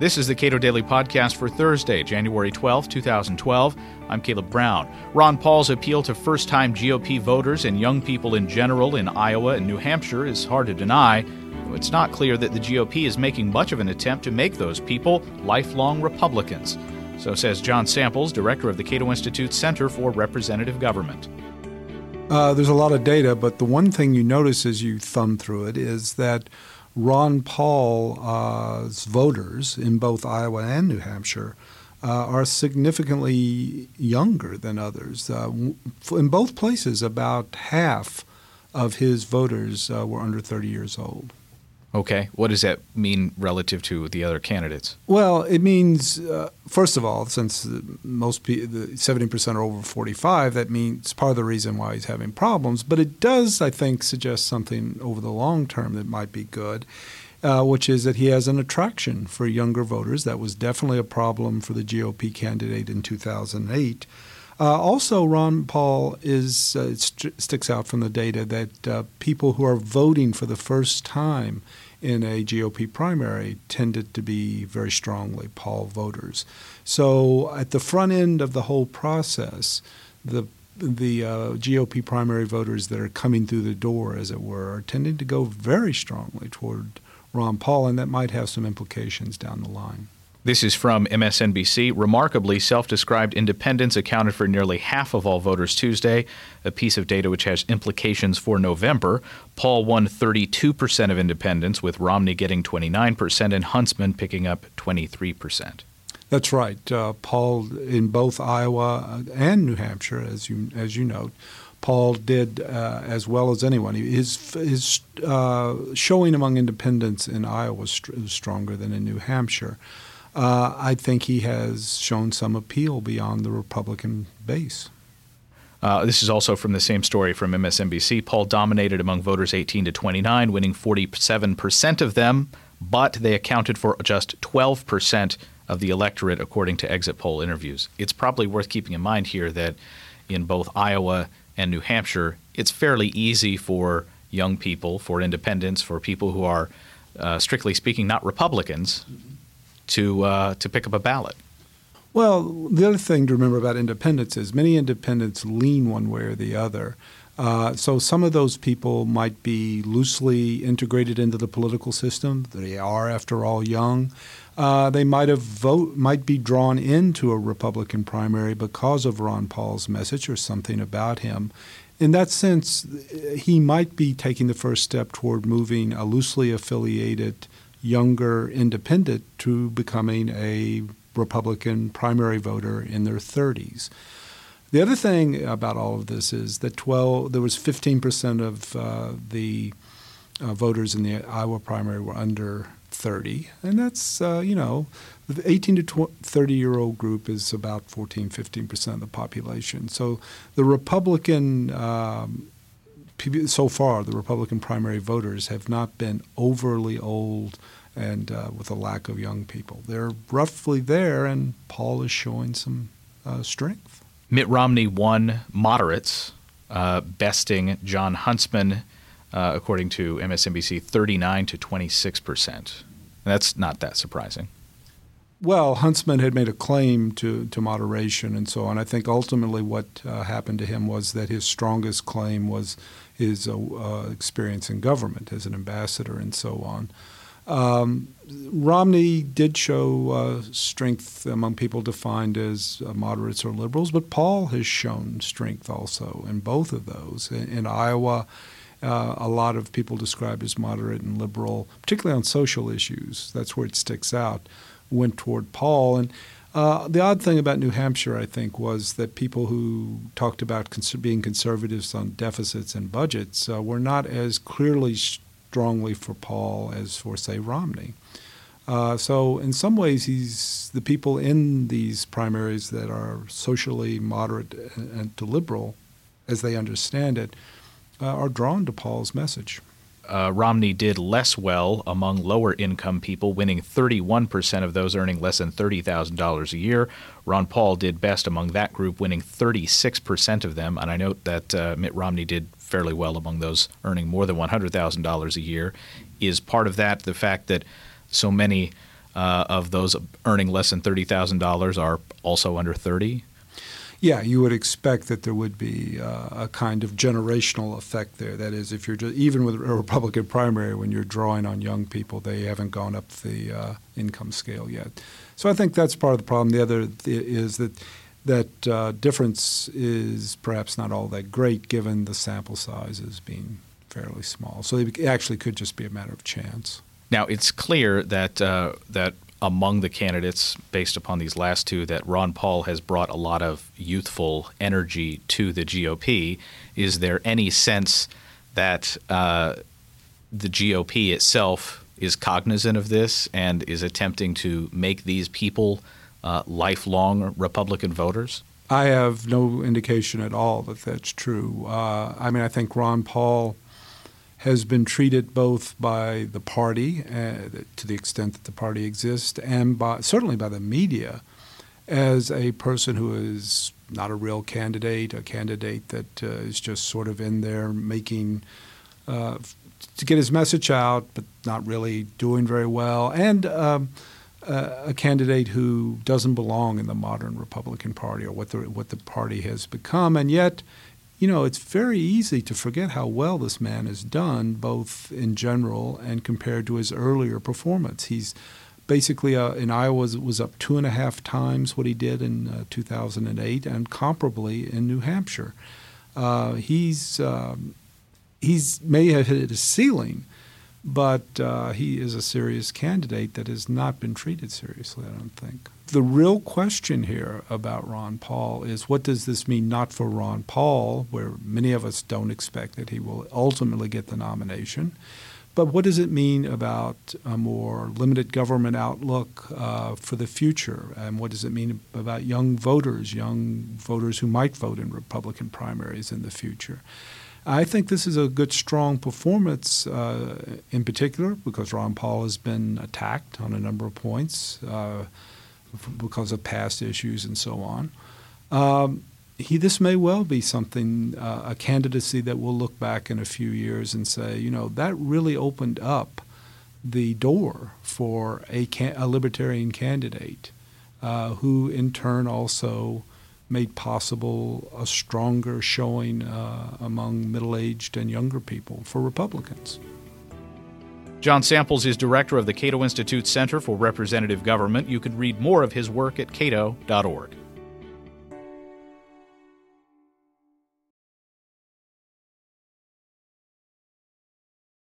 This is the Cato Daily Podcast for Thursday, January 12, 2012. I'm Caleb Brown. Ron Paul's appeal to first time GOP voters and young people in general in Iowa and New Hampshire is hard to deny. It's not clear that the GOP is making much of an attempt to make those people lifelong Republicans. So says John Samples, director of the Cato Institute Center for Representative Government. Uh, there's a lot of data, but the one thing you notice as you thumb through it is that Ron Paul's voters in both Iowa and New Hampshire uh, are significantly younger than others. Uh, in both places, about half of his voters uh, were under 30 years old. Okay. What does that mean relative to the other candidates? Well, it means, uh, first of all, since most people, 70% are over 45, that means part of the reason why he's having problems. But it does, I think, suggest something over the long term that might be good, uh, which is that he has an attraction for younger voters. That was definitely a problem for the GOP candidate in 2008. Uh, also, Ron Paul is uh, st- sticks out from the data that uh, people who are voting for the first time in a GOP primary tended to be very strongly Paul voters. So, at the front end of the whole process, the the uh, GOP primary voters that are coming through the door, as it were, are tending to go very strongly toward Ron Paul, and that might have some implications down the line. This is from MSNBC. Remarkably, self described independents accounted for nearly half of all voters Tuesday, a piece of data which has implications for November. Paul won 32% of independents, with Romney getting 29% and Huntsman picking up 23%. That's right. Uh, Paul, in both Iowa and New Hampshire, as you, as you note, Paul did uh, as well as anyone. His, his uh, showing among independents in Iowa was, was stronger than in New Hampshire uh, I think he has shown some appeal beyond the Republican base. Uh, this is also from the same story from MSNBC. Paul dominated among voters 18 to 29, winning 47% of them, but they accounted for just 12% of the electorate, according to exit poll interviews. It's probably worth keeping in mind here that in both Iowa and New Hampshire, it's fairly easy for young people, for independents, for people who are, uh, strictly speaking, not Republicans, to uh, to pick up a ballot. Well, the other thing to remember about independents is many independents lean one way or the other. Uh, so some of those people might be loosely integrated into the political system. They are, after all, young. Uh, they might have vote might be drawn into a Republican primary because of Ron Paul's message or something about him. In that sense, he might be taking the first step toward moving a loosely affiliated younger independent to becoming a Republican primary voter in their 30s. The other thing about all of this is that 12, there was 15% of uh, the uh, voters in the Iowa primary were under 30, and that's uh, you know, the 18 to 30 year old group is about 14, 15 percent of the population. So the Republican um, so far, the Republican primary voters have not been overly old and uh, with a lack of young people. They're roughly there, and Paul is showing some uh, strength. Mitt Romney won moderates, uh, besting John Huntsman, uh, according to MSNBC, 39 to 26 percent. That's not that surprising. Well, Huntsman had made a claim to, to moderation and so on. I think ultimately what uh, happened to him was that his strongest claim was his uh, uh, experience in government as an ambassador and so on. Um, Romney did show uh, strength among people defined as uh, moderates or liberals, but Paul has shown strength also in both of those. In, in Iowa, uh, a lot of people described as moderate and liberal, particularly on social issues. That's where it sticks out went toward Paul. And uh, the odd thing about New Hampshire, I think, was that people who talked about cons- being conservatives on deficits and budgets uh, were not as clearly strongly for Paul as for, say, Romney. Uh, so, in some ways, he's the people in these primaries that are socially moderate and, to liberal, as they understand it, uh, are drawn to Paul's message uh, Romney did less well among lower income people, winning 31% of those earning less than $30,000 a year. Ron Paul did best among that group, winning 36% of them. And I note that uh, Mitt Romney did fairly well among those earning more than $100,000 a year. Is part of that the fact that so many uh, of those earning less than $30,000 are also under 30? Yeah, you would expect that there would be uh, a kind of generational effect there. That is, if you're just, even with a Republican primary, when you're drawing on young people, they haven't gone up the uh, income scale yet. So I think that's part of the problem. The other is that that uh, difference is perhaps not all that great given the sample sizes being fairly small. So it actually could just be a matter of chance. Now it's clear that uh, that among the candidates, based upon these last two, that Ron Paul has brought a lot of youthful energy to the GOP. Is there any sense that uh, the GOP itself is cognizant of this and is attempting to make these people uh, lifelong Republican voters? I have no indication at all that that's true. Uh, I mean, I think Ron Paul has been treated both by the party, uh, to the extent that the party exists, and by, certainly by the media, as a person who is not a real candidate, a candidate that uh, is just sort of in there making uh, to get his message out, but not really doing very well, and um, a candidate who doesn't belong in the modern Republican Party or what the what the party has become, and yet you know, it's very easy to forget how well this man has done, both in general and compared to his earlier performance. He's basically uh, in Iowa was, was, up two and a half times what he did in uh, 2008, and comparably in New Hampshire. Uh, he's um, he's may have hit a ceiling, but uh, he is a serious candidate that has not been treated seriously. I don't think the real question here about Ron Paul is what does this mean not for Ron Paul, where many of us don't expect that he will ultimately get the nomination, but what does it mean about a more limited government outlook uh, for the future? And what does it mean about young voters, young voters who might vote in Republican primaries in the future? I think this is a good, strong performance, uh, in particular, because Ron Paul has been attacked on a number of points. Uh, because of past issues and so on. Um, he, this may well be something, uh, a candidacy that we'll look back in a few years and say, you know, that really opened up the door for a, can- a libertarian candidate uh, who, in turn, also made possible a stronger showing uh, among middle aged and younger people for Republicans. John Samples is director of the Cato Institute Center for Representative Government. You can read more of his work at cato.org.